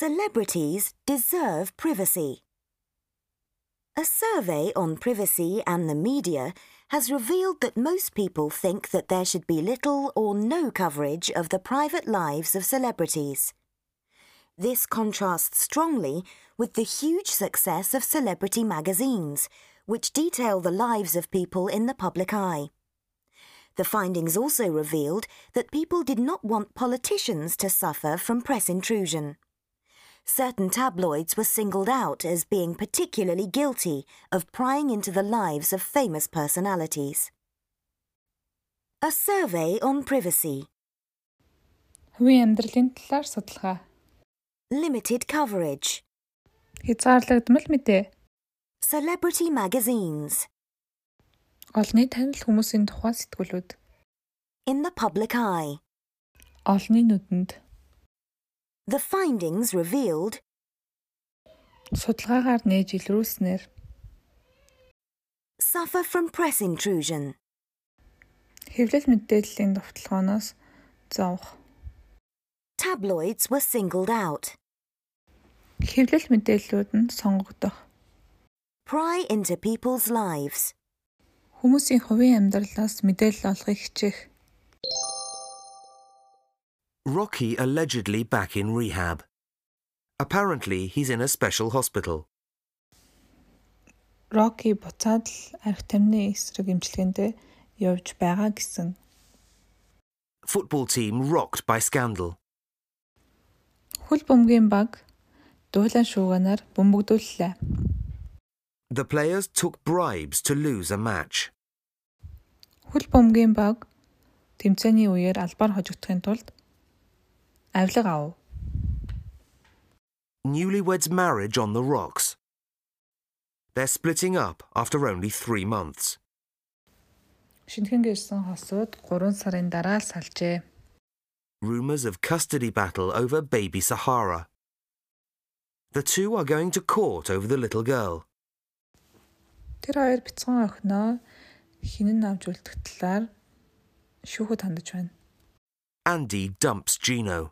Celebrities deserve privacy. A survey on privacy and the media has revealed that most people think that there should be little or no coverage of the private lives of celebrities. This contrasts strongly with the huge success of celebrity magazines, which detail the lives of people in the public eye. The findings also revealed that people did not want politicians to suffer from press intrusion Certain tabloids were singled out as being particularly guilty of prying into the lives of famous personalities. A survey on privacy. Хувийн амьдралын талаар судалгаа. Limited coverage. Хязгаарлагдмал мэдээ. Celebrity magazines. Олны танил хүмүүсийн тухай сэтгүүлүүд. In the public eye. Олны нүдэнд. The findings revealed судалгаагаар нээж илрүүлснээр suffer from press intrusion. Хэвлэл мэдээллийн довтлогооноос зовх. Tabloids were singled out. Хэвлэл мэдээллүүд нь сонгогдох. Pry into people's lives. Хүмүүсийн хувийн амьдралаас мэдээлэл олохыг хичээх. Rocky allegedly back in rehab. Apparently, he's in a special hospital. Rocky буцаад л арх тамны эсрэг эмчилгээндээ явж байгаа гэсэн. Football team rocked by scandal. Хөл бөмбөгийн баг дуулан шууганаар бөмбөгдүүллээ. The players took bribes to lose a match. Хөл бөмбөгийн баг тэмцээний үеэр албаар хожигдохын тулд авилга ав. Newlyweds marriage on the rocks. They're splitting up after only three months. Шинхэн гэрсэн хосууд 3 сарын дараа л салжээ. Rumours of custody battle over baby Sahara. The two are going to court over the little girl. Тэр хоёр бяцхан охиноо хинэн авч үлдэх талаар шүүхэд хандаж байна. Andy dumps Gino.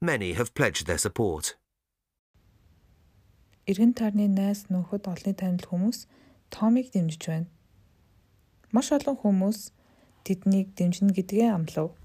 Many have pledged their support. Иргэн таарны найс нөхөд олны танил хүмүүс Томыг дэмжиж байна. Маш олон хүмүүс тэднийг дэмжинэ гэдгээ амлав.